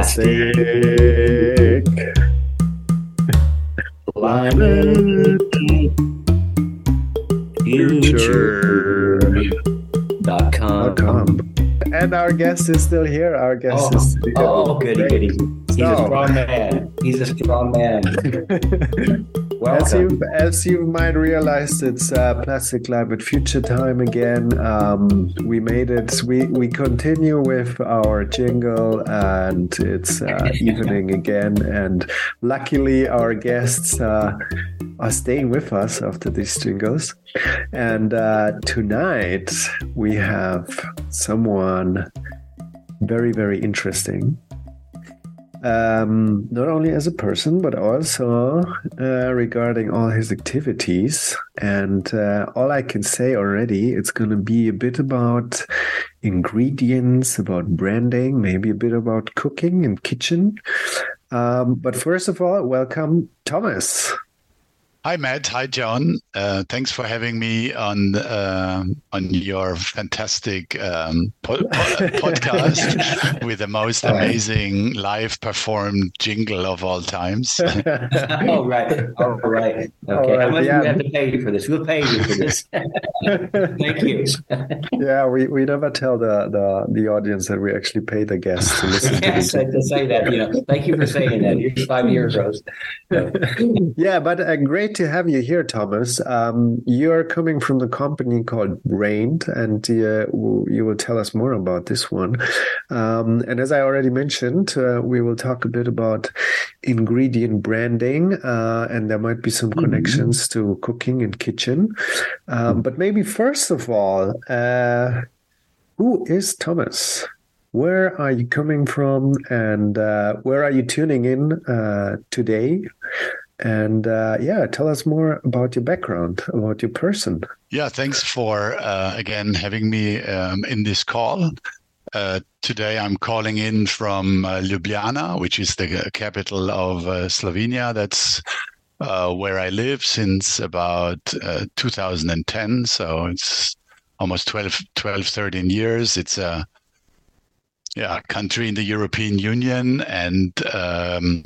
Plastic. Climate. Future. Dot com. com. And our guest is still here. Our guest Oh, is still here. oh, goody, goody. He's a strong man. He's a strong man. As you as you might realize, it's uh, Plastic Climate Future time again. Um, we made it. We we continue with our jingle, and it's uh, evening again. And luckily, our guests uh, are staying with us after these jingles. And uh, tonight we have someone very very interesting um, not only as a person, but also uh, regarding all his activities. And uh, all I can say already, it's going to be a bit about ingredients, about branding, maybe a bit about cooking and kitchen. Um, but first of all, welcome, Tomas. Hi, Matt. Hi, John. Uh, thanks for having me on uh, on your fantastic um, po- po- podcast with the most amazing live performed jingle of all times. All right. All right. Okay. All right, How much yeah. do we have to pay you for this? We'll pay you for this. Thank you. yeah, we, we never tell the, the, the audience that we actually pay the guests to listen to yes, I to say that. You know, thank you for saying that. Here's five euros. yeah, but a great to have you here, Tomas. Um, you're coming from the company called Braind, and uh, you will tell us more about this one. Um, and as I already mentioned, uh, we will talk a bit about ingredient branding, uh, and there might be some connections to cooking and kitchen. Um, but maybe first of all, uh, who is Tomas? Where are you coming from, and uh, where are you tuning in uh, today? And uh, yeah, tell us more about your background, about your person. Yeah, thanks for uh, again having me um, in this call. Uh, today I'm calling in from uh, Ljubljana, which is the capital of uh, Slovenia. That's uh, where I live since about uh, 2010. So it's almost 12, 12, 13 years. It's a yeah, country in the European Union, and um,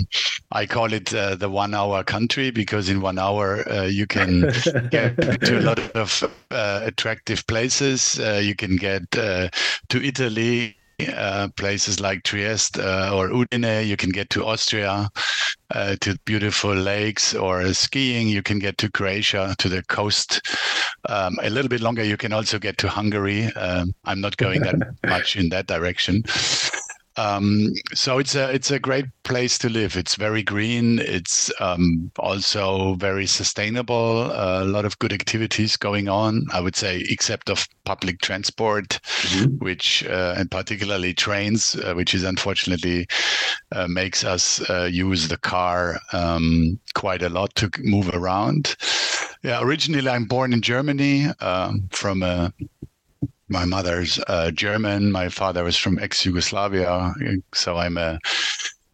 I call it uh, the one-hour country because in one hour uh, you can get to a lot of uh, attractive places. Uh, you can get uh, to Italy, uh, places like Trieste uh, or Udine. You can get to Austria, uh, to beautiful lakes or skiing. You can get to Croatia, to the coast. Um, a little bit longer, you can also get to Hungary. Um, I'm not going that much in that direction. Um, so it's a it's a great place to live. It's very green. It's um, also very sustainable. a lot of good activities going on. I would say, except of public transport, which uh, and particularly trains, uh, which is unfortunately uh, makes us uh, use the car um, quite a lot to move around. Yeah, originally I'm born in Germany um, from a my mother's uh, German. My father was from ex-Yugoslavia, so I'm a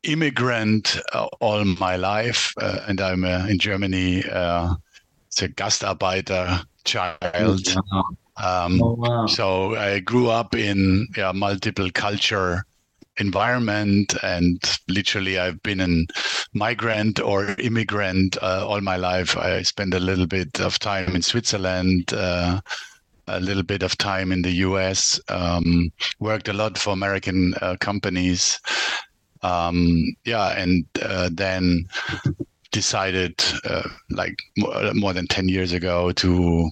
immigrant uh, all my life, uh, and I'm uh, in Germany. Uh, it's a Gastarbeiter child. Um, Oh, wow. so I grew up in yeah, multiple culture environment, and literally I've been a migrant or immigrant uh, all my life. I spent a little bit of time in Switzerland. Uh, a little bit of time in the US, um, worked a lot for American uh, companies. Um, yeah, and uh, then decided, uh, like more, than 10 years ago, to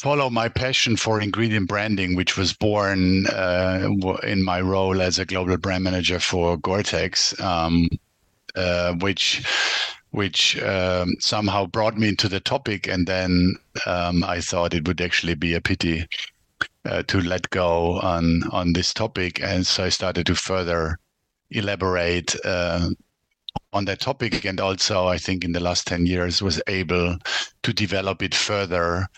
follow my passion for ingredient branding, which was born uh, in my role as a global brand manager for Gore-Tex, um, uh, which which um, somehow brought me into the topic, and then um, I thought it would actually be a pity uh, to let go on on this topic, and so I started to further elaborate uh, on that topic, and also I think in the last ten years was able to develop it further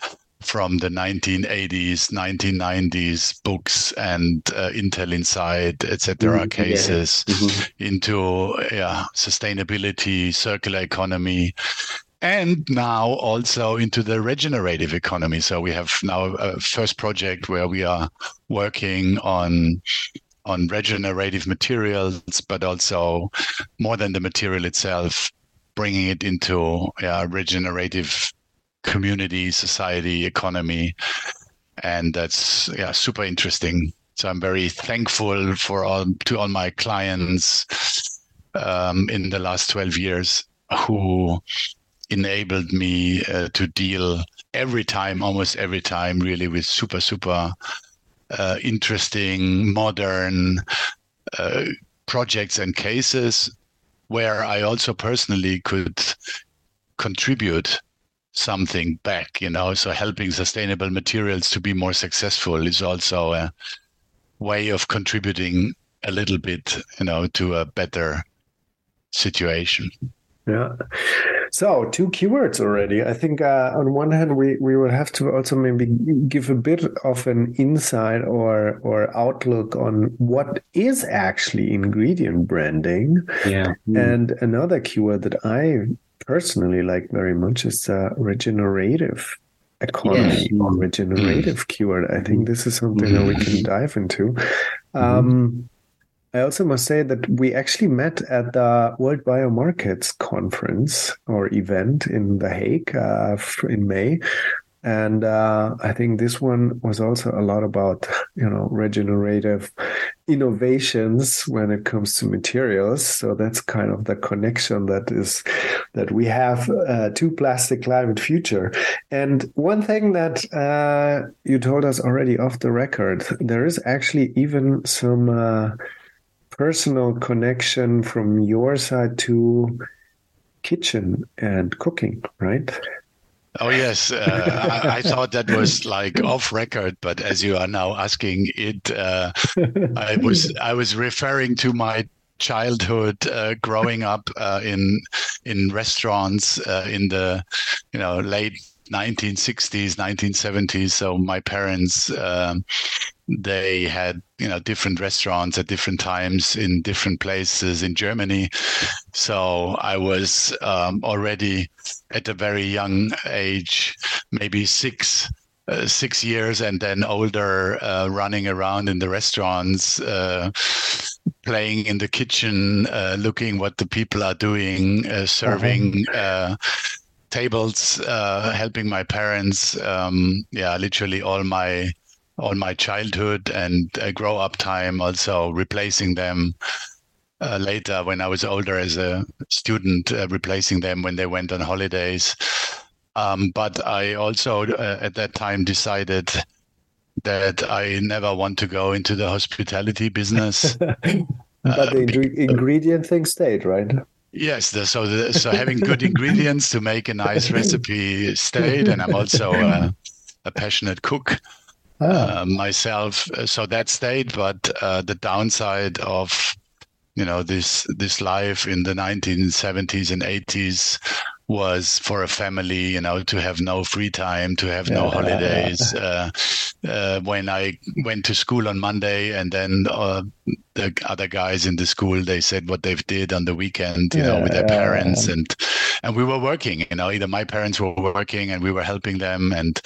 from the 1980s, 1990s books and uh, Intel Inside, etc. Mhm, yeah. cases Mhm. into yeah, sustainability, circular economy, and now also into the regenerative economy. So we have now a first project where we are working on on regenerative materials, but also more than the material itself, bringing it into yeah, regenerative community, society, economy, and that's yeah super interesting. So I'm very thankful for all to all my clients um, in the last 12 years who enabled me uh, to deal every time, almost every time, really with super super uh, interesting, modern uh, projects and cases where I also personally could contribute something back, you know. So helping sustainable materials to be more successful is also a way of contributing a little bit, you know, to a better situation. Yeah. So two keywords already. I think uh, on one hand we we will have to also maybe give a bit of an insight or or outlook on what is actually ingredient branding. Yeah. And another keyword that I personally like very much is uh, regenerative economy Yes. or regenerative keyword. I think this is something that we can dive into. Mm-hmm. Um, I also must say that we actually met at the World Biomarkets conference or event in The Hague uh, in May. And uh, I think this one was also a lot about, you know, regenerative innovations when it comes to materials. So that's kind of the connection that is that we have uh, to plastic climate future. And one thing that uh, you told us already off the record, there is actually even some uh, personal connection from your side to kitchen and cooking, right? Oh yes, uh, I, I thought that was like off record, but as you are now asking it, uh, I was I was referring to my childhood uh, growing up uh, in in restaurants uh, in the you know late 1960s 1970s so my parents um, they had you know different restaurants at different times in different places in Germany. So I was um, already at a very young age maybe 6 uh, six years and then older uh, running around in the restaurants uh, playing in the kitchen uh, looking what the people are doing uh, serving uh, tables uh, helping my parents um, yeah literally all my all my childhood and uh, grow up time also replacing them uh, later when I was older as a student uh, replacing them when they went on holidays um, but I also uh, at that time decided that I never want to go into the hospitality business. but the ingre- ingredient thing stayed, right? Yes, the, so the, so having good ingredients to make a nice recipe stayed, and I'm also a, a passionate cook Uh, myself, so that stayed. But uh, the downside of you know this this life in the 1970s and 80s was for a family, you know, to have no free time, to have no Yeah. holidays. Uh, uh, when I went to school on Monday, and then uh, the other guys in the school, they said what they've did on the weekend, you know, with their Yeah. parents, and and we were working. You know, either my parents were working, and we were helping them, and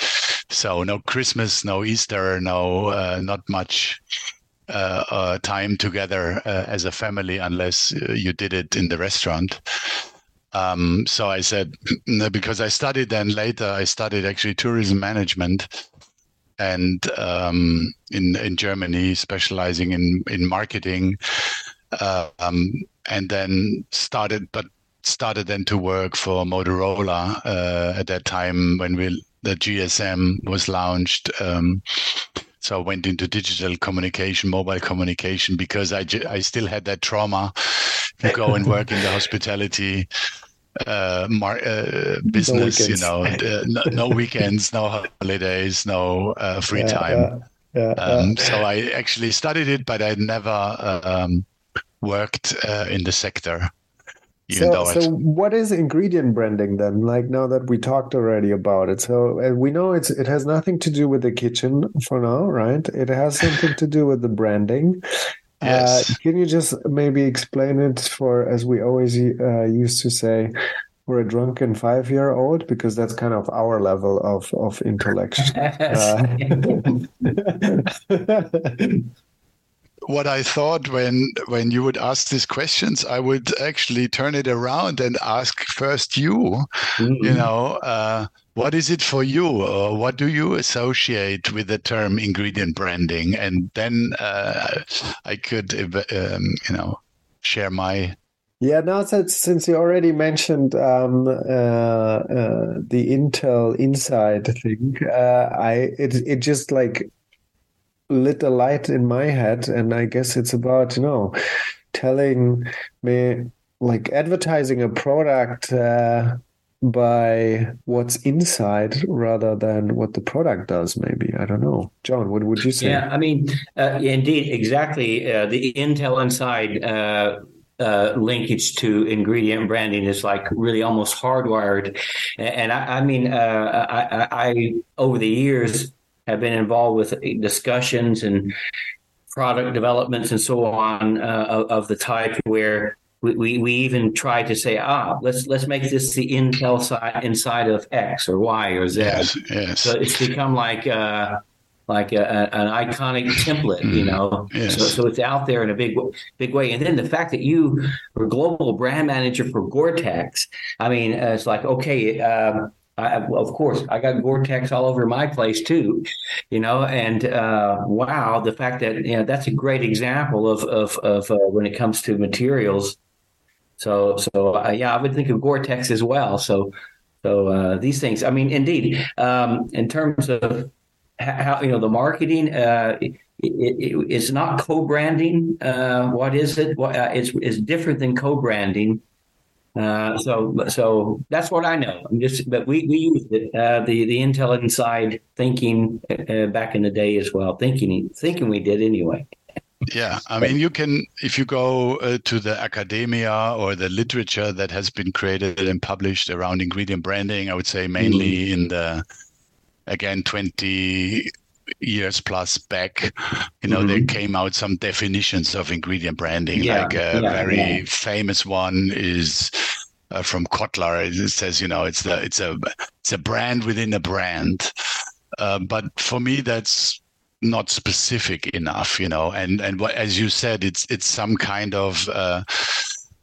so no Christmas, no Easter, no uh, not much uh, uh, time together uh, as a family unless uh, you did it in the restaurant. Um, so I said, because I studied then later, I studied actually tourism management and um, in in Germany, specializing in in marketing, um, and then started, but started then to work for Motorola uh, at that time when we the GSM was launched. Um, so I went into digital communication, mobile communication, because I, ju- I still had that trauma to go and work in the hospitality uh, mar- uh, business. you know, uh, no, no weekends, no holidays, no uh, free Yeah, time. Yeah, yeah, Um, so I actually studied it, but I never uh, um, worked uh, in the sector. Even so, so what is ingredient branding then? Like now that we talked already about it, so uh, we know it's it has nothing to do with the kitchen for now, right? It has something to do with the branding. Yes. Uh, can you just maybe explain it for, as we always uh, used to say, for a drunken five-year-old, because that's kind of our level of of intellect. Uh, what I thought when when you would ask these questions, I would actually turn it around and ask first you. Mm-hmm. You know, uh, what is it for you, or what do you associate with the term ingredient branding? And then uh, I could, um, you know, share my yeah, now that since you already mentioned um, uh, uh, the Intel Inside thing, uh, I it it just like lit a light in my head, and I guess it's about you know telling me like advertising a product uh, by what's inside rather than what the product does. Maybe I don't know, John. What would you say? Yeah, I mean, uh, indeed, exactly. Uh, the Intel Inside uh, uh, linkage to ingredient branding is like really almost hardwired. And I, I mean, uh, I, I, over the years have been involved with discussions and product developments and so on uh, of, of, the type where we, we, we, even try to say, ah, let's let's make this the Intel side inside of X or Y or Z. Yes, yes. So it's become like uh, like a, a, an iconic template, you mm-hmm. know. Yes. So, so it's out there in a big, big way. And then the fact that you were global brand manager for Gore-Tex, I mean, uh, it's like okay. Um, I, of course, I got Gore-Tex all over my place too, you know. And uh, wow, the fact that you know that's a great example of of, of uh, when it comes to materials. So so uh, yeah, I would think of Gore-Tex as well. So so uh, these things, I mean, indeed, um, in terms of how you know the marketing uh, it, it, it's not co-branding uh, what is it uh, it's, it's different than co-branding uh, so so that's what I know. I'm just but we, we used it uh, the the Intel Inside thinking uh, back in the day as well. Thinking thinking we did anyway. Yeah, I mean, you can if you go uh, to the academia or the literature that has been created and published around ingredient branding. I would say mainly mm. in the again 20 years plus back you know mm-hmm. there came out some definitions of ingredient branding yeah, like a yeah, very yeah. famous one is uh, from Kotler it says you know it's the it's a it's a brand within a brand uh, but for me that's not specific enough you know and and what, as you said it's it's some kind of uh,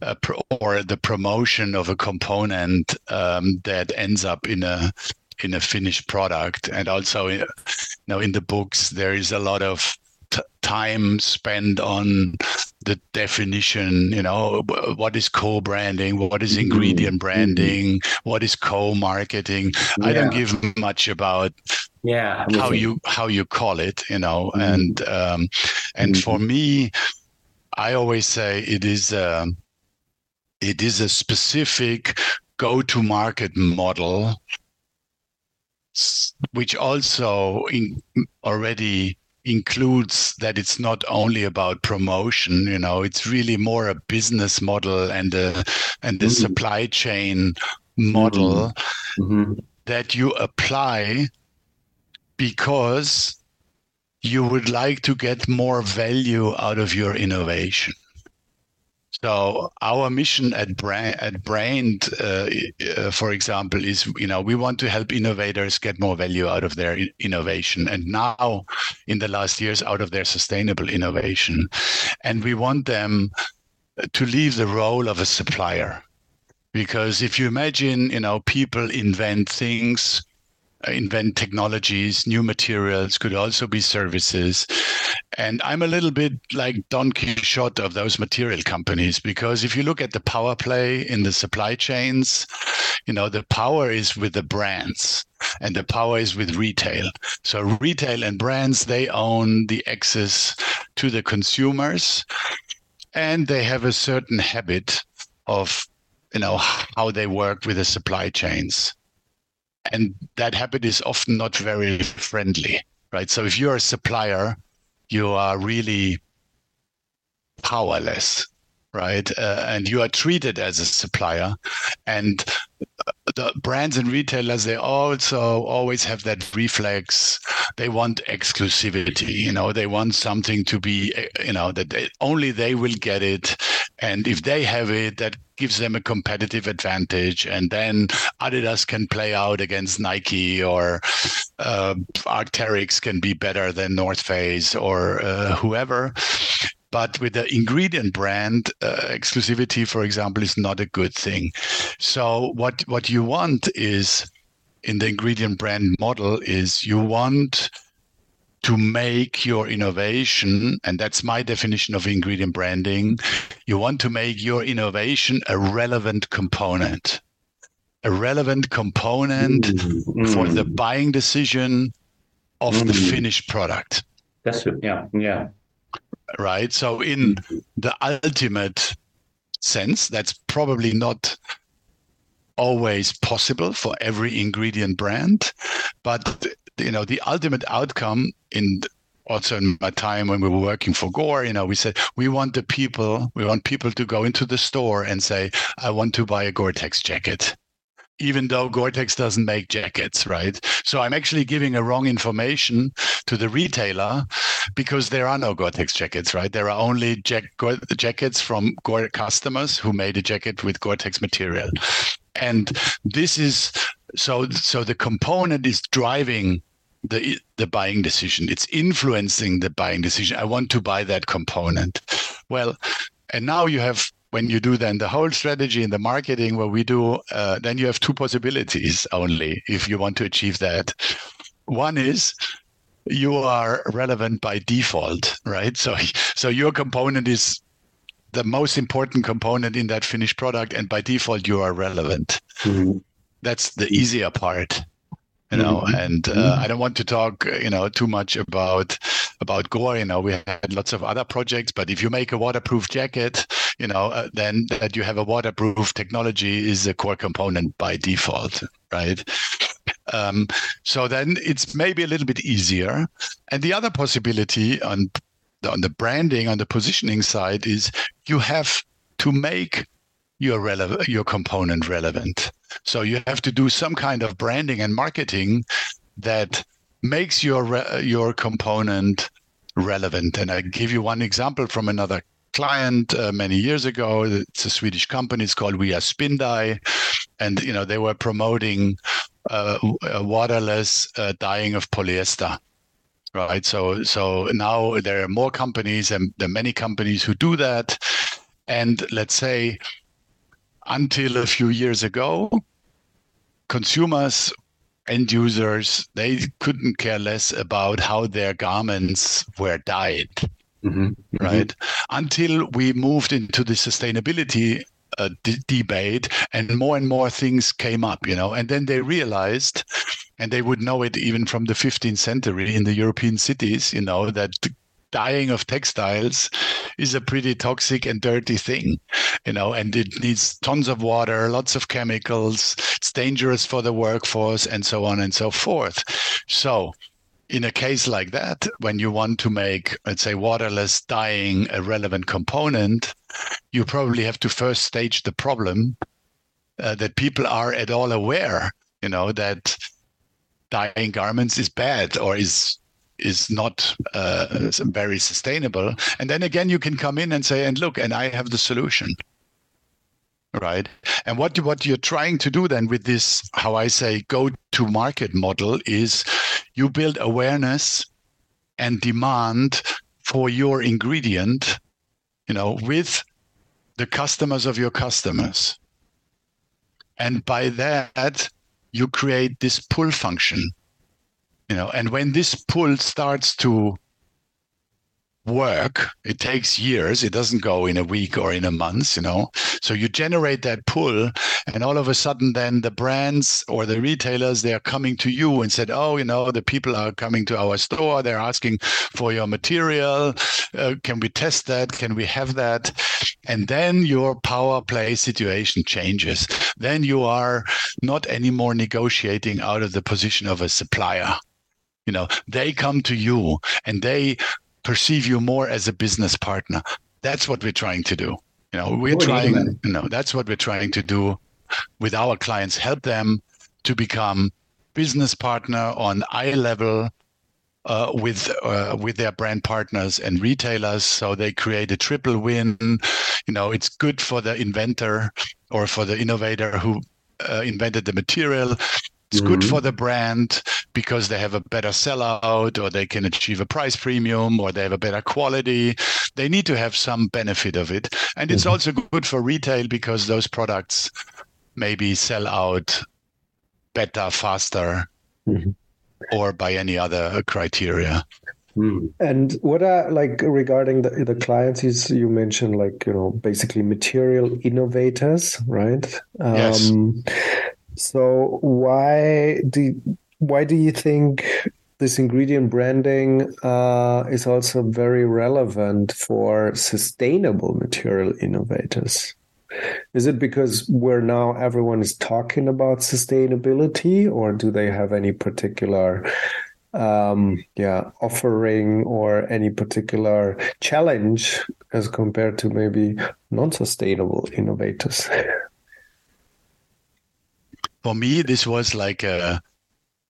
uh, or the promotion of a component um, that ends up in a in a finished product. And also, you know, in the books, there is a lot of t- time spent on the definition you know what is co-branding what is mm-hmm. ingredient mm-hmm. branding what is co-marketing yeah. i don't give much about yeah how you how you call it you know mm-hmm. and um and mm-hmm. for me i always say it is um it is a specific go to market model which also in, already includes that it's not only about promotion you know it's really more a business model and a and the mm. supply chain model mm-hmm. mm-hmm. that you apply because you would like to get more value out of your innovation so our mission at Braind, at Braind, uh, uh, for example, is you know we want to help innovators get more value out of their innovation, and now in the last years out of their sustainable innovation, and we want them to leave the role of a supplier, because if you imagine, you know, people invent things Uh, invent technologies, new materials, could also be services. And I'm a little bit like Don Quixote of those material companies because if you look at the power play in the supply chains, you know, the power is with the brands and the power is with retail. So retail and brands, they own the access to the consumers and they have a certain habit of you know how they work with the supply chains and that habit is often not very friendly right? So if you're a supplier you are really powerless right? Uh, and you are treated as a supplier. And the brands and retailers they also always have that reflex. They want exclusivity you know they want something to be you know that they, only they will get it. And if they have it that gives them a competitive advantage. And then adidas can play out against nike or uh, arcteryx can be better than north face or uh, whoever but with the ingredient brand, uh, exclusivity, for example, is not a good thing. So what what you want is in the ingredient brand model is you want to make your innovation, and that's my definition of ingredient branding, you want to make your innovation a relevant component. A relevant component mm, for the buying decision of mm. the finished product. That's it. Yeah. Yeah right? So, in mm-hmm. the ultimate sense, that's probably not always possible for every ingredient brand, but you know the ultimate outcome in also in my time when we were working for Gore, you know, we said we want the people, we want people to go into the store and say, I want to buy a Gore-Tex jacket even though Gore-Tex doesn't make jackets, right? So I'm actually giving a wrong information to the retailer because there are no Gore-Tex jackets, right? There are only jack- jackets from Gore customers who made a jacket with Gore-Tex material. And this is so so the component is driving the the buying decision. It's influencing the buying decision. I want to buy that component. Well, and now you have when you do then the whole strategy in the marketing what we do uh, then you have two possibilities only if you want to achieve that one is you are relevant by default right so so your component is the most important component in that finished product and by default you are relevant mm-hmm. that's the easier part you know mm-hmm. and uh, mm-hmm. i don't want to talk you know too much about about gore you know we had lots of other projects but if you make a waterproof jacket you know uh, then that you have a waterproof technology is a core component by default right um, so then it's maybe a little bit easier. And the other possibility on on the branding on the positioning side is you have to make your relevant your component relevant. So you have to do some kind of branding and marketing that makes your re- your component relevant. And i give you one example from another client uh, many years ago. It's a swedish company. It's called we are spindye and you know they were promoting uh, waterless uh, dyeing of polyester right so so now there are more companies and there are many companies who do that and let's say until a few years ago, consumers end users they couldn't care less about how their garments were dyed mm-hmm. mm-hmm. right mm-hmm. until we moved into the sustainability uh, d- debate and more and more things came up you know and then they realized and they would know it even from the 15th century in the european cities you know that dying of textiles is a pretty toxic and dirty thing, you know, and it needs tons of water, lots of chemicals. It's dangerous for the workforce, and so on and so forth. So, in a case like that, when you want to make, let's say, waterless dyeing a relevant component, you probably have to first stage the problem uh, that people are at all aware, you know, that dyeing garments is bad or is is not uh, very sustainable. And then again, you can come in and say, and look, and I have the solution. Right. And what, what you're trying to do then with this, how I say, go to market model is you build awareness and demand for your ingredient, you know, with the customers of your customers. And by that, you create this pull function you know and when this pull starts to work it takes years it doesn't go in a week or in a month you know? So you generate that pull and all of a sudden then the brands or the retailers they are coming to you and said oh you know the people are coming to our store they're asking for your material uh, can we test that? Can we have that? And then your power play situation changes. Then you are not anymore negotiating out of the position of a supplier. You know they come to you and they perceive you more as a business partner that's what we're trying to do you know we're trying you know that's what we're trying to do with our clients, help them to become business partner on eye level uh, with uh, with their brand partners and retailers. So they create a triple win. You know, it's good for the inventor or for the innovator who uh, invented the material. It's mm-hmm. good for the brand because they have a better sellout or they can achieve a price premium or they have a better quality. They need to have some benefit of it. And it's mm-hmm. also good for retail because those products maybe sell out better, faster, mm-hmm. or by any other criteria. Hmm. And what are like regarding the, the clients is you mentioned like you know basically material innovators, right? Yes. So why do why do you think this ingredient branding uh, is also very relevant for sustainable material innovators? Is it because we're now everyone is talking about sustainability, or do they have any particular um, yeah offering or any particular challenge as compared to maybe non-sustainable innovators? For me, this was like a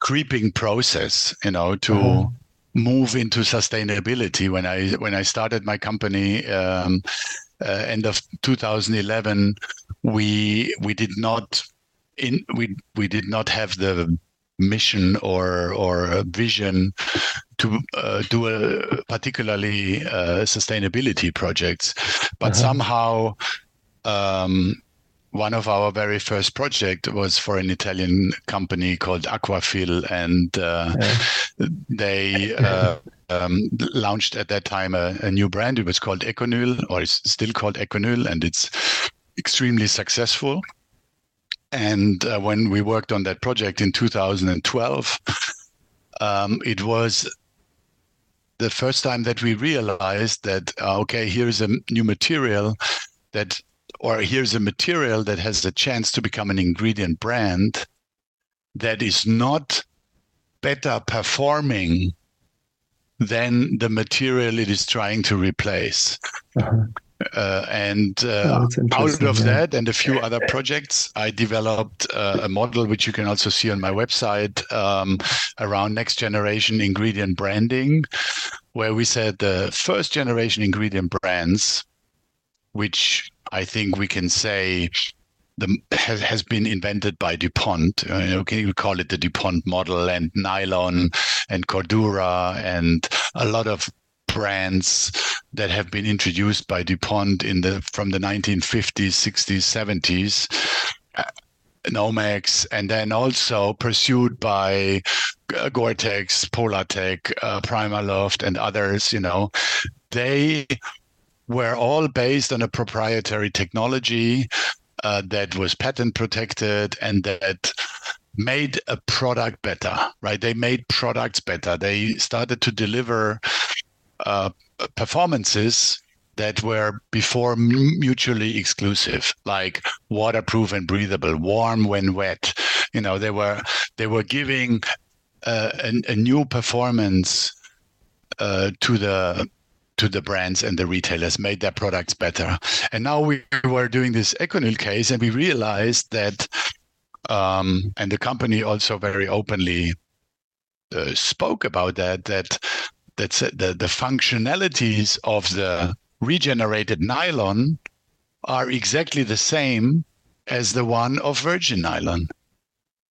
creeping process, you know, to. Uh-huh move into sustainability when i when i started my company um, uh, end of 2011, we we did not in we we did not have the mission or or vision to uh, do a particularly uh, sustainability projects, but uh-huh. somehow um, one of our very first project was for an Italian company called Aquafil, and uh, yeah. they uh, um, launched at that time a, a, new brand. It was called Econyl, or it's still called Econyl, and it's extremely successful. And uh, when we worked on that project in 2012, um, it was the first time that we realized that uh, okay, here's a new material that or here's a material that has the chance to become an ingredient brand that is not better performing than the material it is trying to replace. Uh-huh. Uh, and uh, oh, out of yeah. that and a few other projects, I developed uh, a model which you can also see on my website um, around next generation ingredient branding, where we said the first generation ingredient brands, which I think we can say the has, has been invented by DuPont. Uh, you can you call it the DuPont model and nylon and Cordura and a lot of brands that have been introduced by DuPont in the from the 1950s, 60s, 70s. Uh, Nomex, and then also pursued by uh, Gore-Tex, Polartec, uh, PrimaLoft, and others. You know, they were all based on a proprietary technology uh, that was patent protected and that made a product better, right? They made products better. They started to deliver uh, performances that were before mutually exclusive, like waterproof and breathable, warm when wet. You know, they were they were giving uh, a, a, new performance uh, to the to the brands and the retailers, made their products better. And now we were doing this Econyl case, and we realized that, um, and the company also very openly uh, spoke about that, that that's the, the functionalities of the regenerated nylon are exactly the same as the one of virgin nylon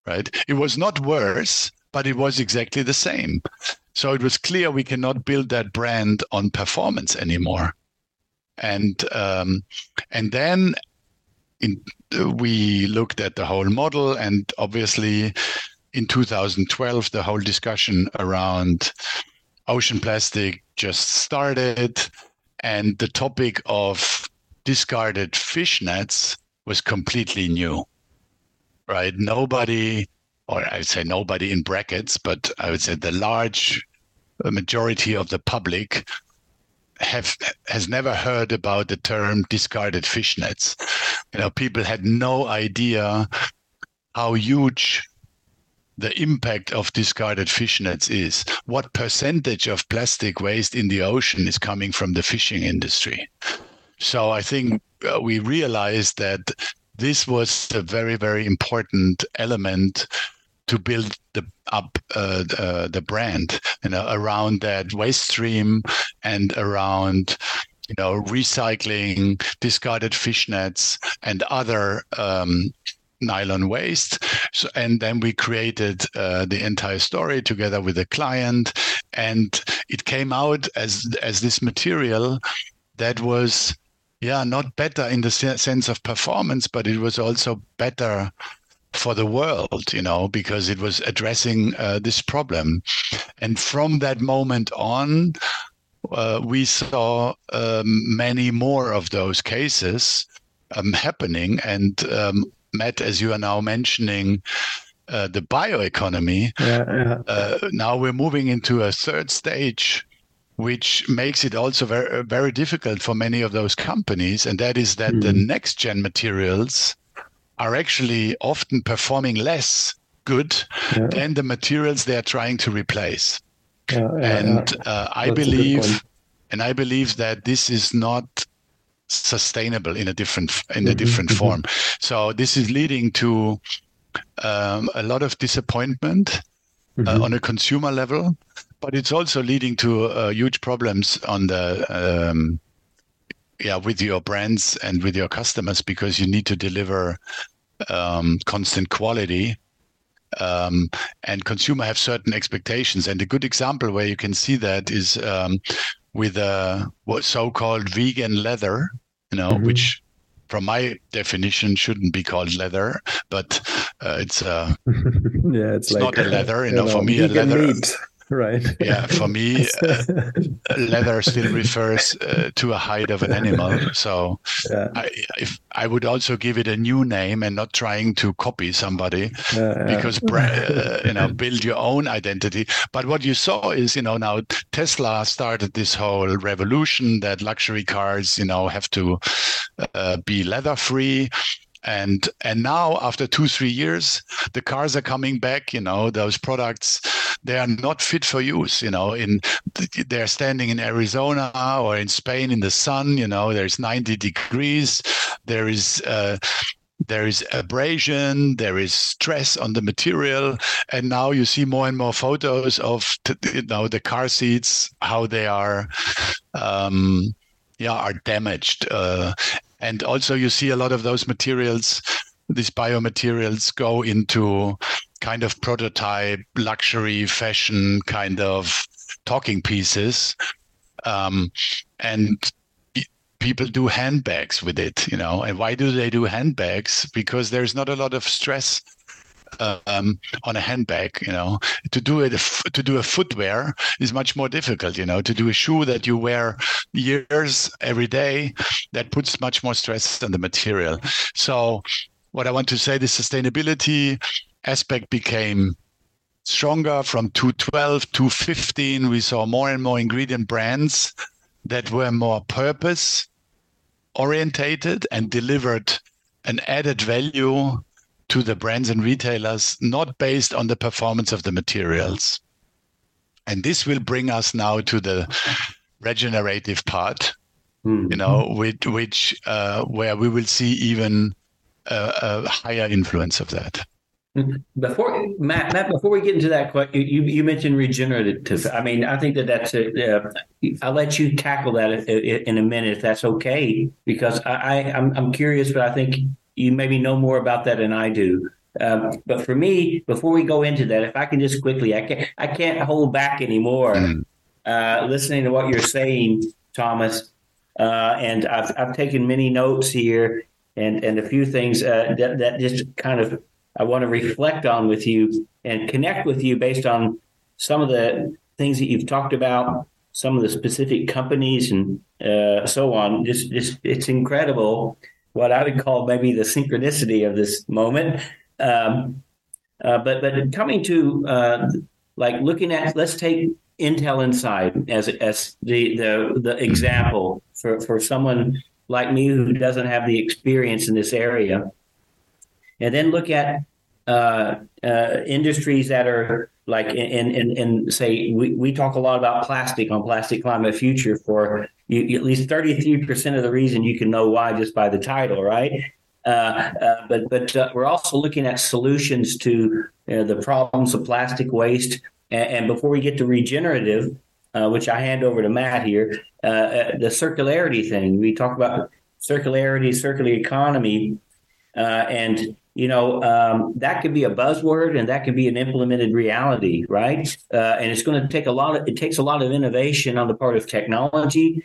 right it was not worse but it was exactly the same so it was clear we cannot build that brand on performance anymore. And um, and then in, we looked at the whole model, and obviously in 2012 the whole discussion around ocean plastic just started, and the topic of discarded fish nets was completely new. Right? Nobody or I would say nobody in brackets, but I would say the large majority of the public have has never heard about the term discarded fishnets. You know, people had no idea how huge the impact of discarded fishnets is. What percentage of plastic waste in the ocean is coming from the fishing industry? So I think uh, we realized that this was a very very important element to build the up uh, uh, the brand you know around that waste stream and around you know recycling discarded fish nets and other um, nylon waste. So, and then we created uh, the entire story together with the client, and it came out as as this material that was, yeah, not better in the sense of performance, but it was also better for the world, you know, because it was addressing uh, this problem. And from that moment on, uh, we saw um, many more of those cases um, happening. And um, Matt, as you are now mentioning, uh, the bioeconomy. Yeah, yeah. Uh, now we're moving into a third stage, which makes it also very very difficult for many of those companies, and that is that mm. the hmm. next gen materials are actually often performing less good yeah. than the materials they are trying to replace. and uh, I believe, and I believe that this is not sustainable in a different in a mm-hmm, different mm-hmm. form. So this is leading to um, a lot of disappointment uh, mm-hmm. uh, on a consumer level, but it's also leading to uh, huge problems on the um, yeah with your brands and with your customers because you need to deliver um, constant quality um, and consumer have certain expectations. And a good example where you can see that is um, with a what so-called vegan leather, you know, mm-hmm. which from my definition shouldn't be called leather, but uh, it's uh, yeah, it's, it's like, not a leather. You, know, for me, a leather. Meat right. Yeah for me uh, leather still refers uh, to a hide of an animal. So yeah. I, if i would also give it a new name and not trying to copy somebody yeah, because uh, you know build your own identity. But what you saw is you know now tesla started this whole revolution that luxury cars you know have to uh, be leather free and and now after two three years the cars are coming back you know those products they are not fit for use you know in they're standing in arizona or in spain in the sun you know there's 90 degrees there is uh, there is abrasion, there is stress on the material, and now you see more and more photos of you know the car seats, how they are, um, yeah, are damaged. Uh, and also, you see a lot of those materials, these biomaterials, go into kind of prototype, luxury, fashion kind of talking pieces. Um, and people do handbags with it, you know. And why do they do handbags? Because there's not a lot of stress um, on a handbag. You know, to do it to do a footwear is much more difficult. You know, to do a shoe that you wear years every day that puts much more stress on the material. So, what I want to say, the sustainability aspect became stronger from 212 to 15 we saw more and more ingredient brands that were more purpose orientated and delivered an added value to the brands and retailers, not based on the performance of the materials. And this will bring us now to the regenerative part, mm-hmm. you know, which, which uh, where we will see even a, a higher influence of that. Before Matt, Matt, before we get into that question, you you mentioned regenerative. I mean, I think that that's a, uh, I'll let you tackle that in a minute if that's okay, because I, I I'm, I'm curious, but I think you maybe know more about that than I do. Um, but for me, before we go into that, if I can just quickly, I can't, I can't hold back anymore. Mm. Uh, listening to what you're saying, Tomas, uh, and I've, I've taken many notes here, and and a few things uh, that that just kind of I want to reflect on with you and connect with you based on some of the things that you've talked about, some of the specific companies and uh, so on. Just, just it's incredible what I would call maybe the synchronicity of this moment. Um, uh, but but coming to uh, like looking at let's take Intel Inside as as the the the example for for someone like me who doesn't have the experience in this area, and then look at uh, uh, industries that are like in in, in say we, we talk a lot about plastic on plastic climate future for you, at least 33% of the reason you can know why just by the title, right? Uh, uh, but but uh, we're also looking at solutions to you know, the problems of plastic waste. And, and, before we get to regenerative, uh, which I hand over to Matt here, uh, uh, the circularity thing. We talk about circularity, circular economy, and you know um, that could be a buzzword and that could be an implemented reality, right? and it's going to take a lot of it takes a lot of innovation on the part of technology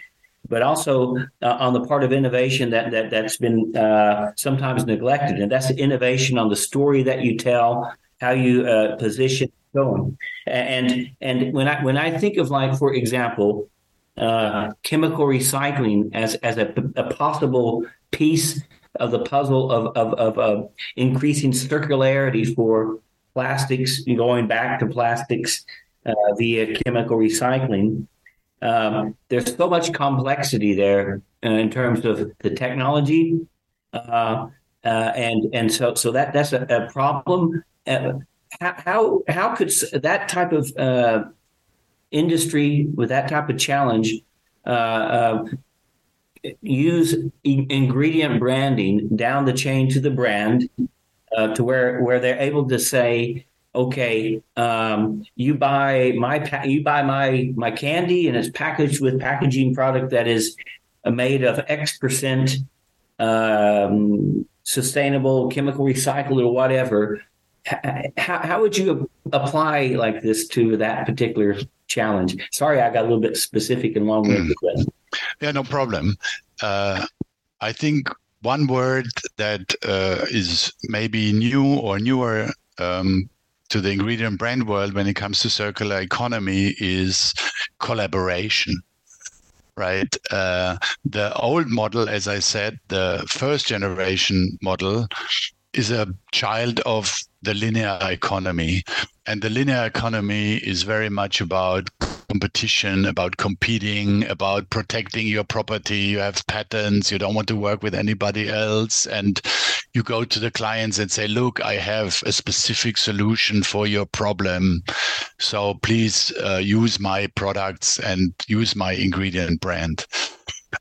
but also uh, on the part of innovation that that that's been uh, sometimes neglected, and that's innovation on the story that you tell, how you uh, position going, and and when I when I think of like for example, uh, chemical recycling as as a, a, possible piece of the puzzle of of, of increasing circularity for plastics, going back to plastics uh, via chemical recycling. Um, there's so much complexity there uh, in terms of the technology, uh, uh, and and so so that that's a, a problem. Uh, how how could that type of uh, industry with that type of challenge uh, use ingredient branding down the chain to the brand to where where they're able to say okay, um, you buy my pa- you buy my my candy and it's packaged with packaging product that is made of X percent um, sustainable, chemical recycled, or whatever. How, how would you apply like this to that particular challenge? Sorry, I got a little bit specific and long-winded. Mm. Yeah, no problem. Uh, I think one word that uh, is maybe new or newer um, to the ingredient brand world when it comes to circular economy is collaboration right? Uh, the old model as i said the first generation model is a child of the linear economy. And the linear economy is very much about competition, about competing, about protecting your property. You have patents, you don't want to work with anybody else. And you go to the clients and say, Look, I have a specific solution for your problem. So please uh, use my products and use my ingredient brand.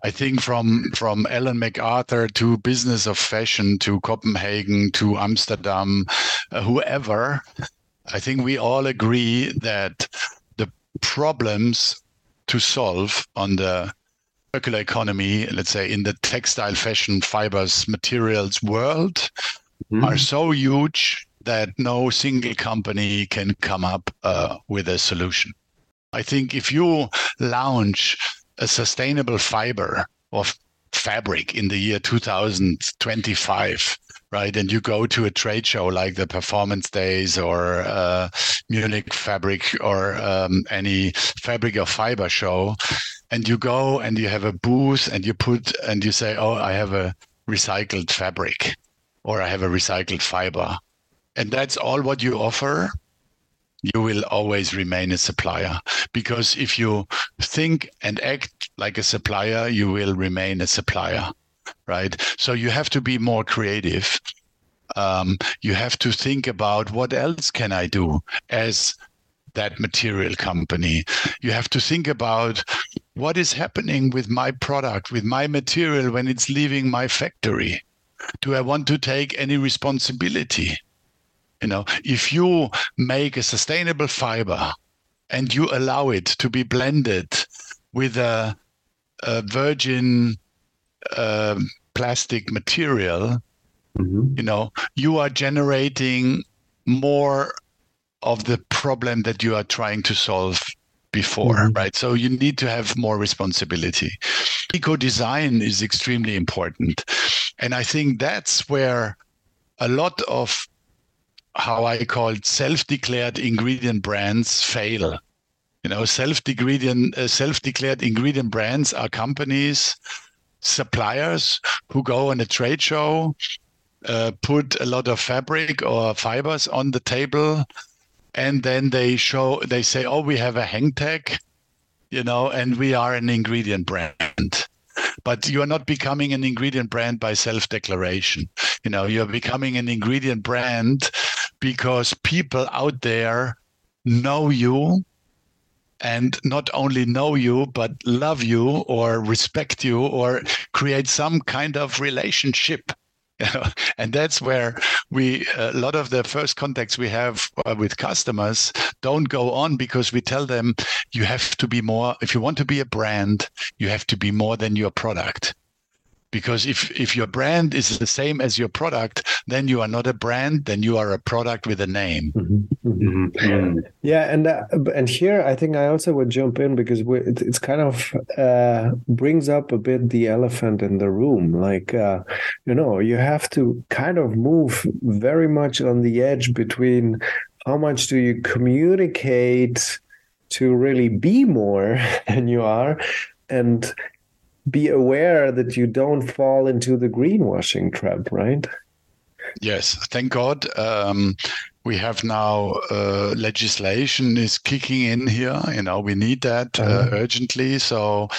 I think from from Ellen MacArthur to Business of Fashion to Copenhagen to Amsterdam, uh, whoever, I think we all agree that problems to solve on the circular economy, let's say in the textile, fashion, fibers, materials world, mm-hmm. are so huge that no single company can come up uh, with a solution. I think if you launch a sustainable fiber of fabric in the year 2025, right? And you go to a trade show like the Performance Days or uh, Munich Fabric or um, any fabric or fiber show, and you go and you have a booth and you put and you say, "Oh, I have a recycled fabric," or "I have a recycled fiber," and that's all what you offer. You will always remain a supplier because if you think and act like a supplier, you will remain a supplier right? So you have to be more creative. Um, you have to think about what else can I do as that material company. You have to think about what is happening with my product, with my material when it's leaving my factory. Do I want to take any responsibility? You know, if you make a sustainable fiber and you allow it to be blended with a, a virgin um, plastic material, mm-hmm. you know, you are generating more of the problem that you are trying to solve before, mm-hmm. right? So you need to have more responsibility. Eco design is extremely important. And I think that's where a lot of how I call it self-declared ingredient brands fail. You know, self-ingredient, uh, self-declared ingredient brands are companies suppliers who go on a trade show, uh, put a lot of fabric or fibers on the table, and then they show they say, "Oh, we have a hang tag," you know, and we are an ingredient brand. But you are not becoming an ingredient brand by self-declaration. You know, you're becoming an ingredient brand because people out there know you and not only know you but love you or respect you or create some kind of relationship. And that's where we a lot of the first contacts we have uh, with customers don't go on because we tell them you have to be more if you want to be a brand you have to be more than your product because if if your brand is the same as your product then you are not a brand then you are a product with a name mm-hmm. Mm-hmm. mm-hmm. yeah and uh, and here i think i also would jump in because we, it, it's kind of uh, brings up a bit the elephant in the room like uh, you know you have to kind of move very much on the edge between how much do you communicate to really be more than you are and be aware that you don't fall into the greenwashing trap, right? Yes, thank God. Um, we have now uh, legislation is kicking in here. You know, we need that uh, uh-huh. urgently. So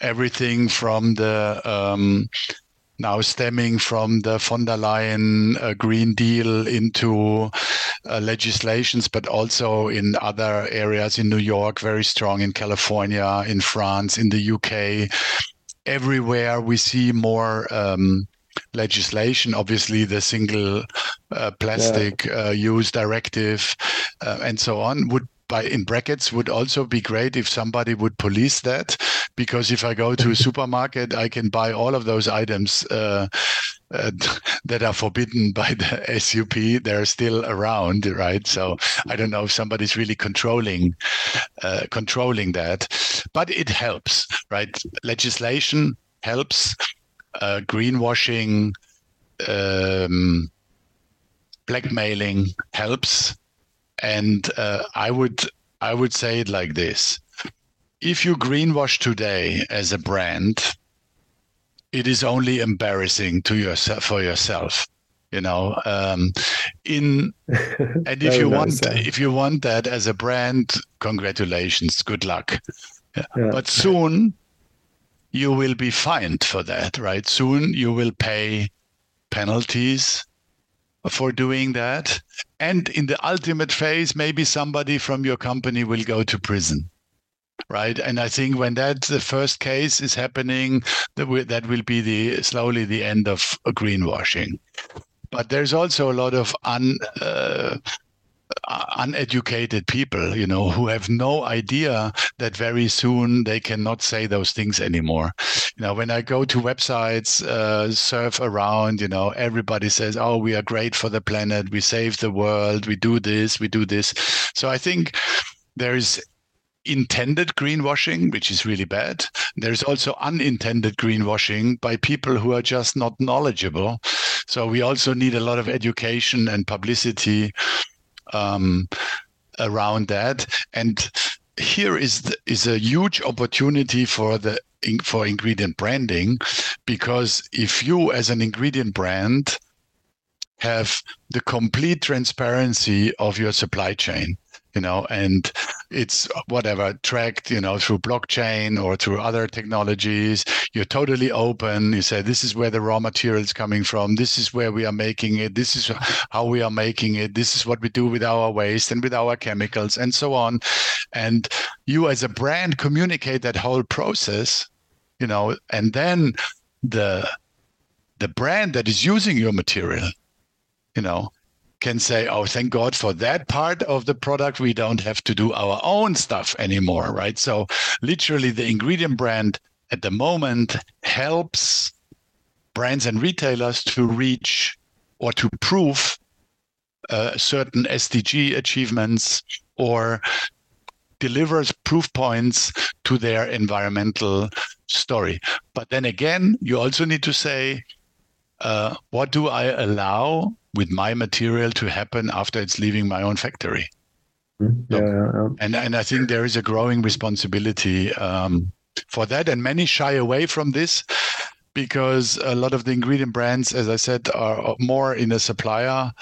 everything from the um, now stemming from the von der Leyen uh, Green Deal into uh, legislations, but also in other areas in New York, very strong in California, in France, in the UK. Everywhere we see more um, legislation. Obviously, the single uh, plastic yeah. uh, use directive uh, and so on would by in brackets would also be great if somebody would police that because if i go to a supermarket i can buy all of those items uh, uh, that are forbidden by the sup they're still around right? So i don't know if somebody's really controlling uh, controlling that but it helps right? Legislation helps uh, greenwashing um, blackmailing helps and uh, I would I would say it like this: If you greenwash today as a brand, it is only embarrassing to yourself for yourself. You know, um, in and if you want if you want that as a brand, congratulations, good luck. Yeah. But soon you will be fined for that, right? Soon you will pay penalties for doing that. And in the ultimate phase, maybe somebody from your company will go to prison. Right. And I think when that the first case is happening, that will, that will be the slowly the end of greenwashing. But there's also a lot of un, uh, uneducated people, you know, who have no idea that very soon they cannot say those things anymore. You know, when I go to websites, uh, surf around, you know, everybody says, "Oh, we are great for the planet. We save the world. We do this. We do this." So I think there is intended greenwashing, which is really bad. There's also unintended greenwashing by people who are just not knowledgeable. So we also need a lot of education and publicity um, around that. And here is the, is a huge opportunity for the for ingredient branding because if you as an ingredient brand have the complete transparency of your supply chain you know, and it's uh, whatever tracked, you know, through blockchain or through other technologies. You're totally open. You say, this is where the raw material is coming from. This is where we are making it. This is how we are making it. This is what we do with our waste and with our chemicals and so on. And you as a brand communicate that whole process, you know, and then the the brand that is using your material, you know, can say, oh, thank God for that part of the product. We don't have to do our own stuff anymore, right? So, literally, the ingredient brand at the moment helps brands and retailers to reach or to prove uh, certain SDG achievements or delivers proof points to their environmental story. But then again, you also need to say, uh, what do I allow with my material to happen after it's leaving my own factory. Mm-hmm. Yeah, yeah, yeah. And and I think there is a growing responsibility um, for that, and many shy away from this because a lot of the ingredient brands, as I said, are more in a supplier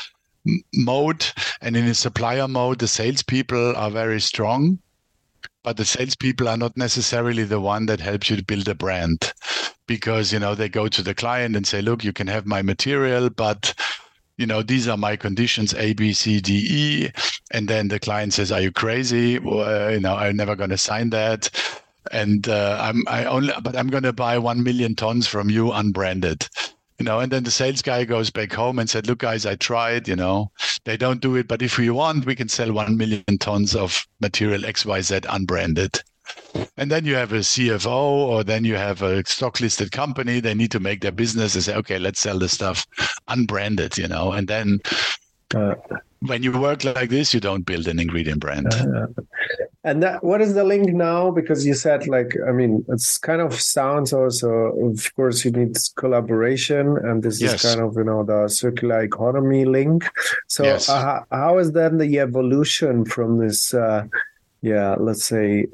mode, and in a supplier mode, the salespeople are very strong, but the salespeople are not necessarily the one that helps you to build a brand, because you know they go to the client and say, "Look, you can have my material, but." You know, these are my conditions A, B, C, D, E. And then the client says, Are you crazy? Well, you know, I'm never going to sign that. And uh, I'm I only, but I'm going to buy one million tons from you unbranded. you know and then the sales guy goes back home and said look guys i tried you know they don't do it but if we want we can sell 1 million tons of material xyz unbranded and then you have a cfo or then you have a stock listed company they need to make their business and say okay let's sell the stuff unbranded you know and then uh, when you work like this, you don't build an ingredient brand. Uh, and that, what is the link now? Because you said, like, I mean, it's kind of sounds also, of course, you need collaboration, and this yes. is kind of, you know, the circular economy link. So, yes. uh, how is then the evolution from this, uh, yeah, let's say,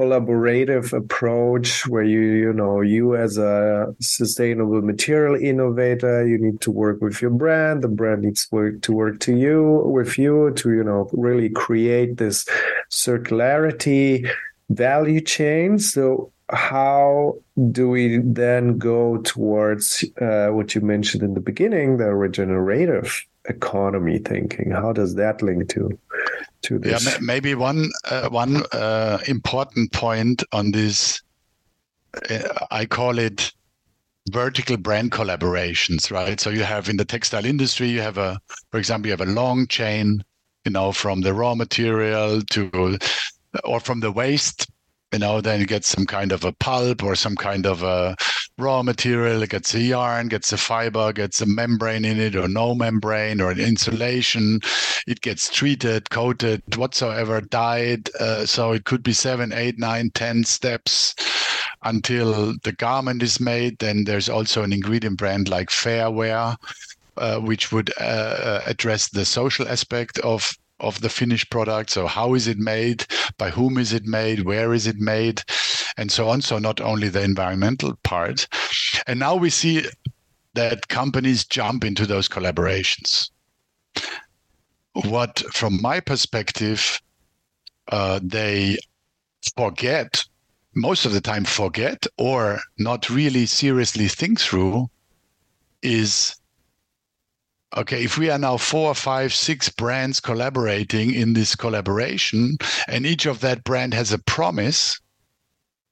collaborative approach where you you know you as a sustainable material innovator you need to work with your brand the brand needs work to work to you with you to you know really create this circularity value chain. So how do we then go towards uh, what you mentioned in the beginning the regenerative economy thinking how does that link to to this. Yeah, maybe one uh, one uh, important point on this. Uh, I call it vertical brand collaborations, right? So you have in the textile industry, you have a, for example, you have a long chain, you know, from the raw material to, or from the waste you know, then you get some kind of a pulp or some kind of a raw material. It gets a yarn, gets a fiber, gets a membrane in it, or no membrane, or an insulation. It gets treated, coated, whatsoever, dyed. Uh, so it could be seven, eight, nine, ten steps until the garment is made. Then there's also an ingredient brand like Fairwear. Uh, which would uh, uh address the social aspect of of the finished product. So how is it made? By whom is it made? Where is it made? And so on. So not only the environmental part. And now we see that companies jump into those collaborations. What, from my perspective, uh, they forget, most of the time forget, or not really seriously think through, is okay, if we are now four, five, six brands collaborating in this collaboration, and each of that brand has a promise,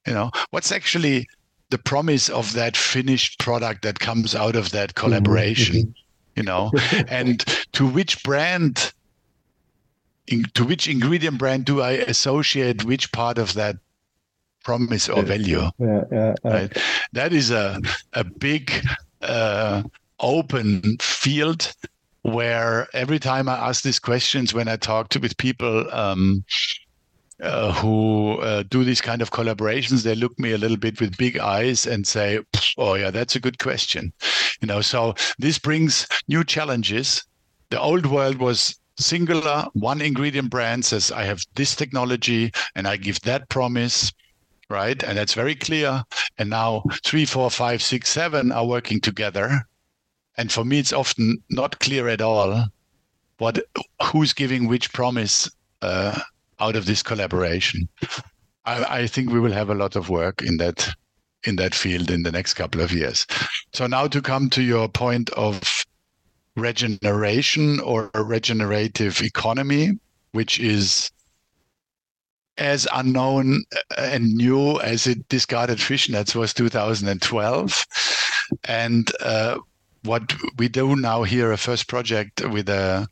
you know, what's actually the promise of that finished product that comes out of that mm-hmm, collaboration, mm-hmm. you know, and to which brand, in, to which ingredient brand do I associate which part of that promise or value? Yeah, yeah, right? That is a a big uh, open field where every time I ask these questions when I talk to with people um, uh, who uh, do these kind of collaborations, they look me a little bit with big eyes and say, "Oh yeah, that's a good question." You know, so this brings new challenges. The old world was singular, one ingredient brand says, "I have this technology and I give that promise." Right, and that's very clear. And now three, four, five, six, seven are working together and for me it's often not clear at all what who's giving which promise uh, out of this collaboration. I, I, think we will have a lot of work in that in that field in the next couple of years. So now to come to your point of regeneration or regenerative economy which is as unknown and new as it discarded fishnets was 2012 and uh, what we do now here, a first project with a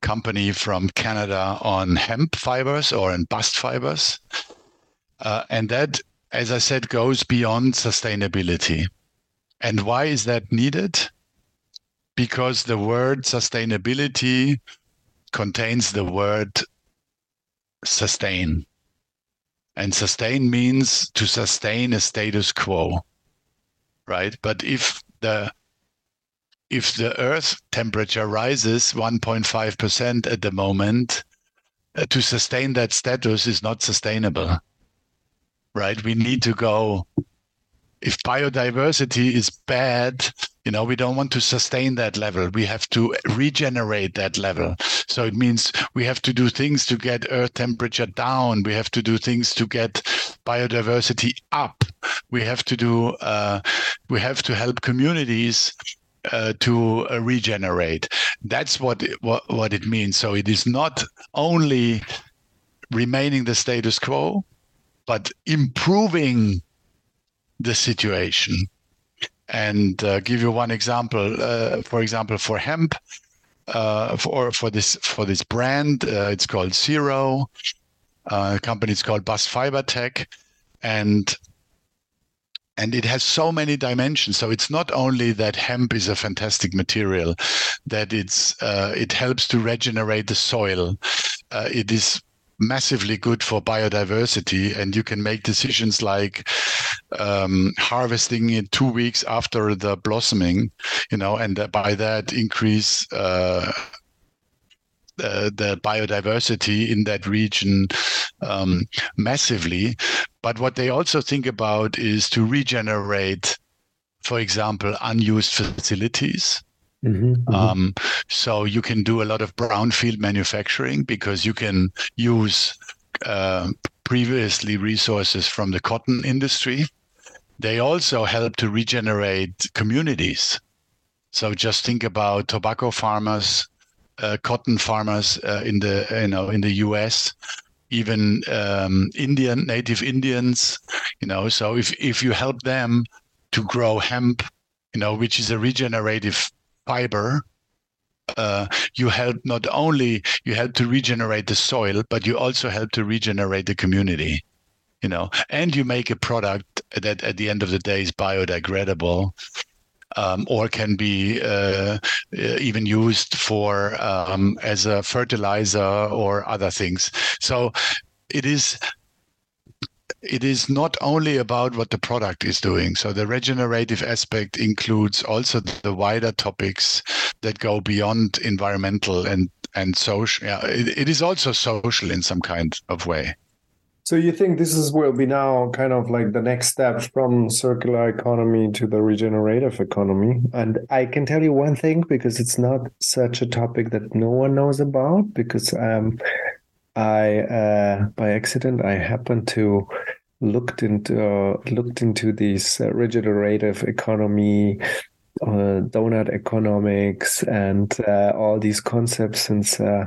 company from Canada on hemp fibers or in bast fibers. Uh, and that, as I said, goes beyond sustainability. And why is that needed? Because the word sustainability contains the word sustain. And sustain means to sustain a status quo, right? But if the if the Earth temperature rises 1.5% at the moment, uh, to sustain that status is not sustainable. Right? We need to go. If biodiversity is bad, you know, we don't want to sustain that level. We have to regenerate that level. So it means we have to do things to get Earth temperature down. We have to do things to get biodiversity up. We have to do. Uh, we have to help communities uh, to uh, regenerate. That's what, what what it means. So it is not only remaining the status quo, but improving the situation. And uh, give you one example. Uh, for example, for hemp, uh, for for this for this brand, uh, it's called Zero. Company is called Bast Fiber Tech, and and it has so many dimensions. So it's not only that hemp is a fantastic material, that it's uh, it helps to regenerate the soil. Uh, it is massively good for biodiversity and you can make decisions like um, harvesting it two weeks after the blossoming you know and by that increase uh, the, the biodiversity in that region um, massively but what they also think about is to regenerate for example unused facilities Mm-hmm, mm-hmm. Um, so you can do a lot of brownfield manufacturing because you can use uh, previously resources from the cotton industry. They also help to regenerate communities. So just think about tobacco farmers, uh, cotton farmers uh, in the you know in the U.S., even um, Indian native Indians. You know, so if if you help them to grow hemp, you know, which is a regenerative fiber, uh, you help not only you help to regenerate the soil, but you also help to regenerate the community. You know, and you make a product that at the end of the day is biodegradable. Um, or can be uh, even used for um, as a fertilizer or other things. So it is it is not only about what the product is doing. So the regenerative aspect includes also the wider topics that go beyond environmental and and social. Yeah, it, it is also social in some kind of way. So you think this is will be now kind of like the next step from circular economy to the regenerative economy? And I can tell you one thing because it's not such a topic that no one knows about because um, I uh, by accident I happened to looked into uh, looked into this uh, regenerative economy uh, donut economics and uh, all these concepts since uh,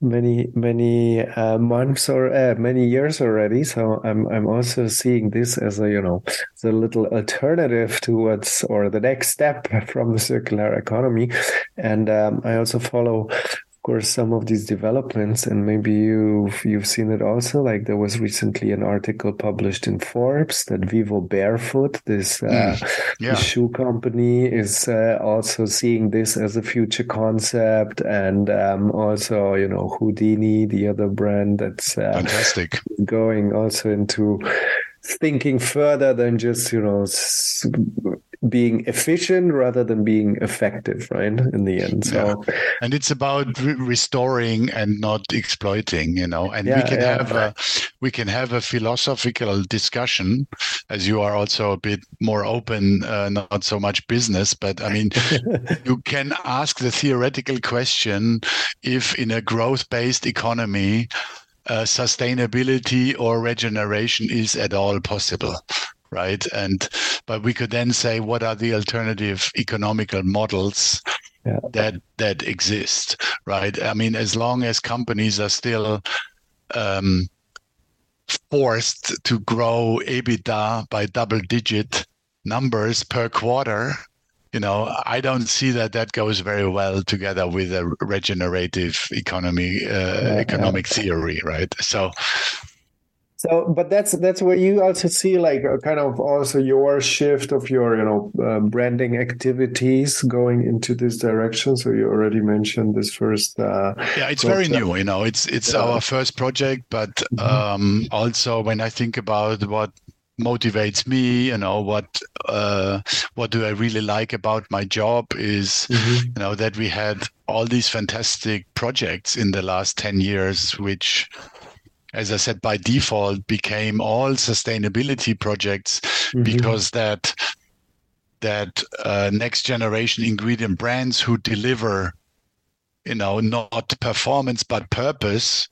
many many uh, months or uh, many years already. So I'm I'm also seeing this as a you know the little alternative towards or the next step from the circular economy, and um, I also follow course some of these developments and maybe you've you've seen it also like there was recently an article published in forbes that Vivobarefoot this, uh, mm, yeah. this shoe company is uh, also seeing this as a future concept and um, also you know houdini the other brand that's uh, fantastic going also into thinking further than just you know being efficient rather than being effective right in the end. So yeah. and it's about re- restoring and not exploiting you know and yeah, we can yeah, have a we can have a philosophical discussion as you are also a bit more open uh, not so much business but i mean you can ask the theoretical question if in a growth based economy uh, sustainability or regeneration is at all possible right? And but we could then say what are the alternative economical models yeah. that that exist, right? I mean, as long as companies are still um, forced to grow EBITDA by double digit numbers per quarter, you know, I don't see that that goes very well together with a regenerative economy, uh, yeah, economic yeah. theory, right? So, so, but that's that's where you also see like kind of also your shift of your you know uh, branding activities going into this direction. So you already mentioned this first. Uh, yeah, it's project. very new. You know, it's it's yeah. our first project, but mm-hmm. um, also when I think about what motivates me you know what uh, what do i really like about my job is mm-hmm. you know that we had all these fantastic projects in the last 10 years which as I said, by default became all sustainability projects mm-hmm. because that that uh, next generation ingredient brands who deliver, you know, not performance but purpose,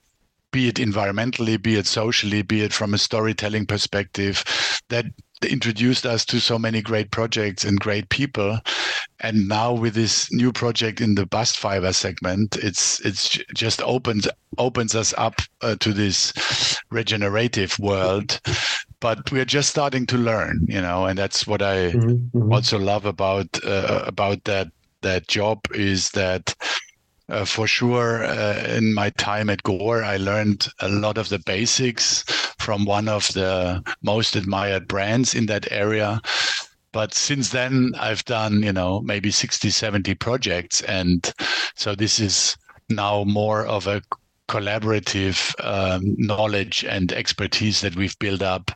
be it environmentally, be it socially, be it from a storytelling perspective, that introduced us to so many great projects and great people and now with this new project in the bast fiber segment it's it's just opens opens us up uh, to this regenerative world but we're just starting to learn, you know, and that's what I mm-hmm. mm-hmm. also love about uh, about that that job is that uh, for sure uh, in my time at Gore, I learned a lot of the basics from one of the most admired brands in that area. But since then, I've done, you know, maybe 60, 70 projects. And so this is now more of a collaborative um, knowledge and expertise that we've built up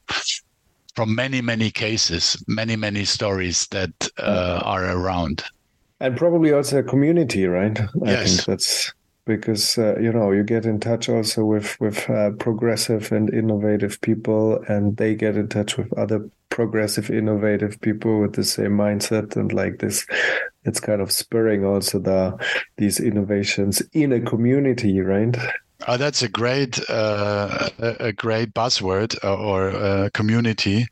from many, many cases, many, many stories that uh, are around and probably also a community, right? I yes. think that's because uh, you know you get in touch also with with uh, progressive and innovative people, and they get in touch with other progressive, innovative people with the same mindset, and like this, it's kind of spurring also the these innovations in a community, right? Oh, that's a great uh, a great buzzword uh, or uh, community.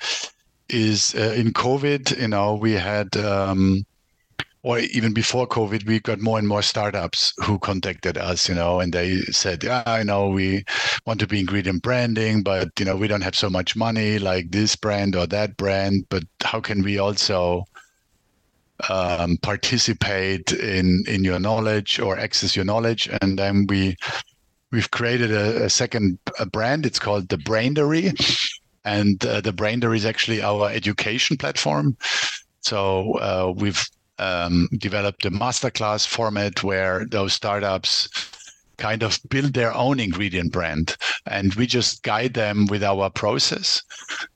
Is uh, in COVID, you know, we had. Um, or even before COVID, we got more and more startups who contacted us, you know, and they said, yeah, I know we want to be ingredient branding, but, you know, we don't have so much money like this brand or that brand, but how can we also um, participate in, in your knowledge or access your knowledge? And then we, we've created a, a second a brand. It's called the Braindery. And uh, the Braindery is actually our education platform. So uh, we've um, developed a masterclass format where those startups kind of build their own ingredient brand. And we just guide them with our process.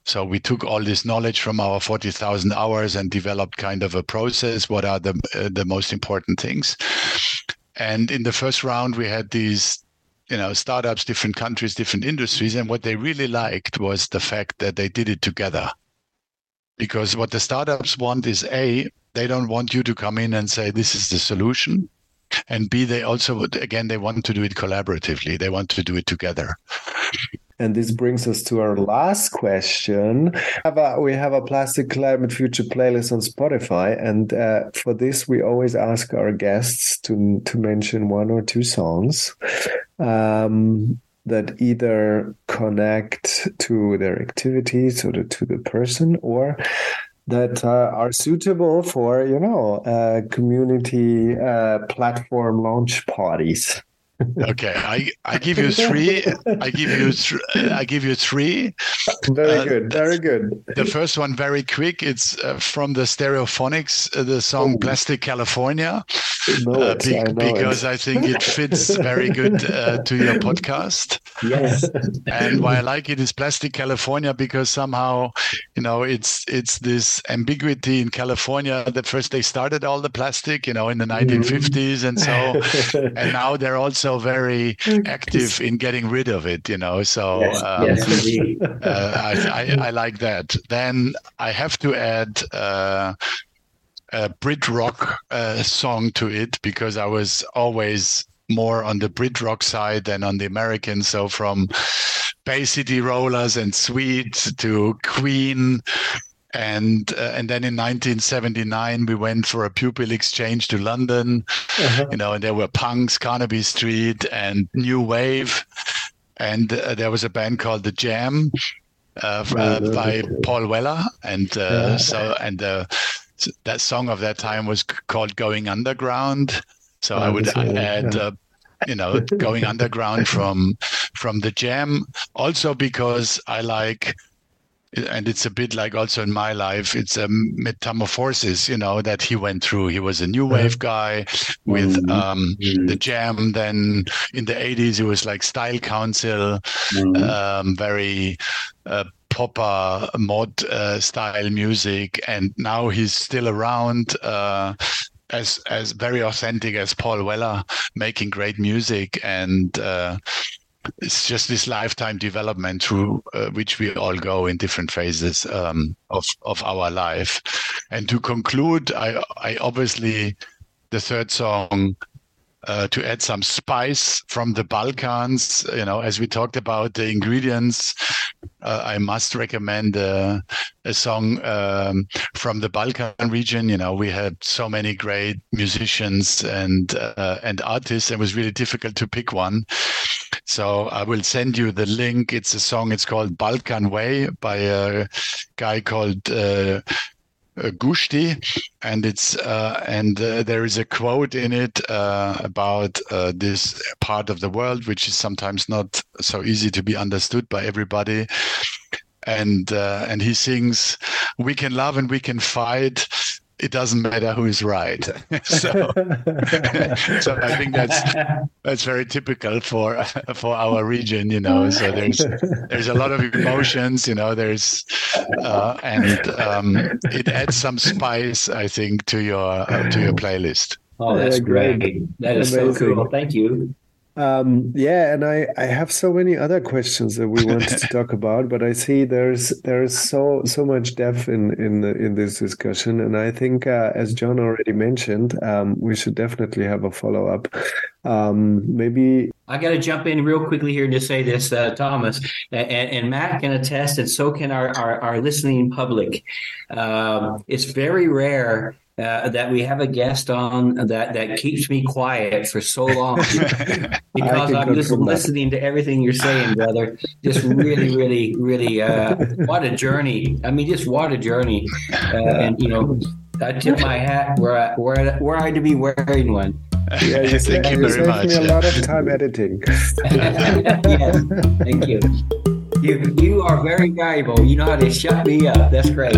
So we took all this knowledge from our 40,000 hours and developed kind of a process what are the uh, the most important things. And in the first round we had these you know startups different countries different industries. And what they really liked was the fact that they did it together. Because what the startups want is a they don't want you to come in and say this is the solution. And b they also would again they want to do it collaboratively. They want to do it together. And this brings us to our last question. We have a Plastic Climate Future playlist on Spotify, and uh, for this, we always ask our guests to to mention one or two songs um, that either connect to their activities or to the person, or that uh, are suitable for you know uh, community uh, platform launch parties okay, I I give you three. I give you th- I give you three. Very uh, good. Very good. The first one, very quick. It's uh, from the Stereophonics, uh, the song oh. "Plastic California," uh, be- I because it. I think it fits very good uh, to your podcast. Yes. and why I like it is "Plastic California" because somehow, you know, it's it's this ambiguity in California. That first they started all the plastic, you know, in the 1950s, mm. and so, and now they're also so very active in getting rid of it, you know. So yes, um, yes, uh, I, I, I, like that. Then I have to add uh, a Brit rock uh, song to it because I was always more on the Brit rock side than on the American. So from Bay City Rollers and Sweet to Queen and uh, and then in 1979 we went for a pupil exchange to London. Uh-huh. You know, and there were punks, Carnaby Street, and New Wave, and uh, there was a band called the Jam uh, uh by Paul Weller, and uh, yeah. so and uh, that song of that time was called "Going Underground." So oh, I would add. Yeah you know going underground from from the jam also because i like and it's a bit like also in my life it's a metamorphosis you know that he went through he was a new wave uh-huh. guy with mm-hmm. um, mm-hmm. the jam then in the 80s it was like style council mm-hmm. um, very uh, popper mod uh, style music and now he's still around uh, as as very authentic as Paul Weller making great music and uh, it's just this lifetime development through uh, which we all go in different phases um, of of our life. And to conclude, I I obviously the third song uh, to add some spice from the Balkans. You know, as we talked about the ingredients, uh, I must recommend uh, a song um, from the Balkan region. You know, we had so many great musicians and uh, and artists. It was really difficult to pick one. So I will send you the link. It's a song. It's called Balkan Way by a guy called uh, uh, and it's uh, and uh, there is a quote in it uh, about uh, this part of the world, which is sometimes not so easy to be understood by everybody. And uh, and he sings, "We can love and we can fight, it doesn't matter who's right. so, so I think that's that's very typical for for our region, you know. So there's there's a lot of emotions, you know. There's uh, and um, it adds some spice, I think, to your uh, to your playlist. Oh, that's great. That is Amazing. so cool. Thank you. Um, yeah, and I, I have so many other questions that we wanted to talk about, but I see there's there's so so much depth in in in this discussion, and I think uh, as John already mentioned, um, we should definitely have a follow up. Um, maybe I got to jump in real quickly here to say this, uh, Tomas, and, and, Matt can attest, and so can our our, our listening public. Um, it's very rare uh, that we have a guest on that that keeps me quiet for so long because I'm just listening to everything you're saying, brother. Just really, really, really, uh, what a journey! I mean, just what a journey! Uh, and you know, I tip my hat where I, where where I to be wearing one. Yeah, you thank you very much. me a lot of time editing. yes, thank you. You you are very valuable. You know how to shut me up. That's great.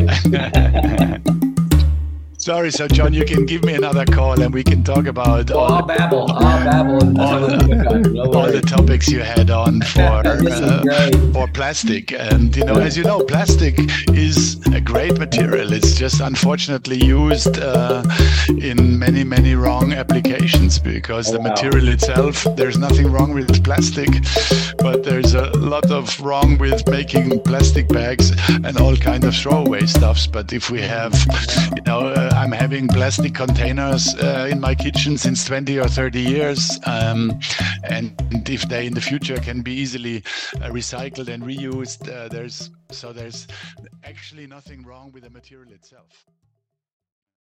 Sorry, so John, you can give me another call and we can talk about all, I'll babble. I'll babble. All, the, all the topics you had on for uh, for plastic, and you know, as you know, plastic is a great material. It's just unfortunately used uh, in many many wrong applications because oh, the wow. material itself, there's nothing wrong with plastic, but there's a lot of wrong with making plastic bags and all kind of throwaway stuffs. But if we have, you know. Uh, I'm having plastic containers uh, in my kitchen since 20 or 30 years. Um, and if they in the future can be easily uh, recycled and reused, uh, there's so there's actually nothing wrong with the material itself.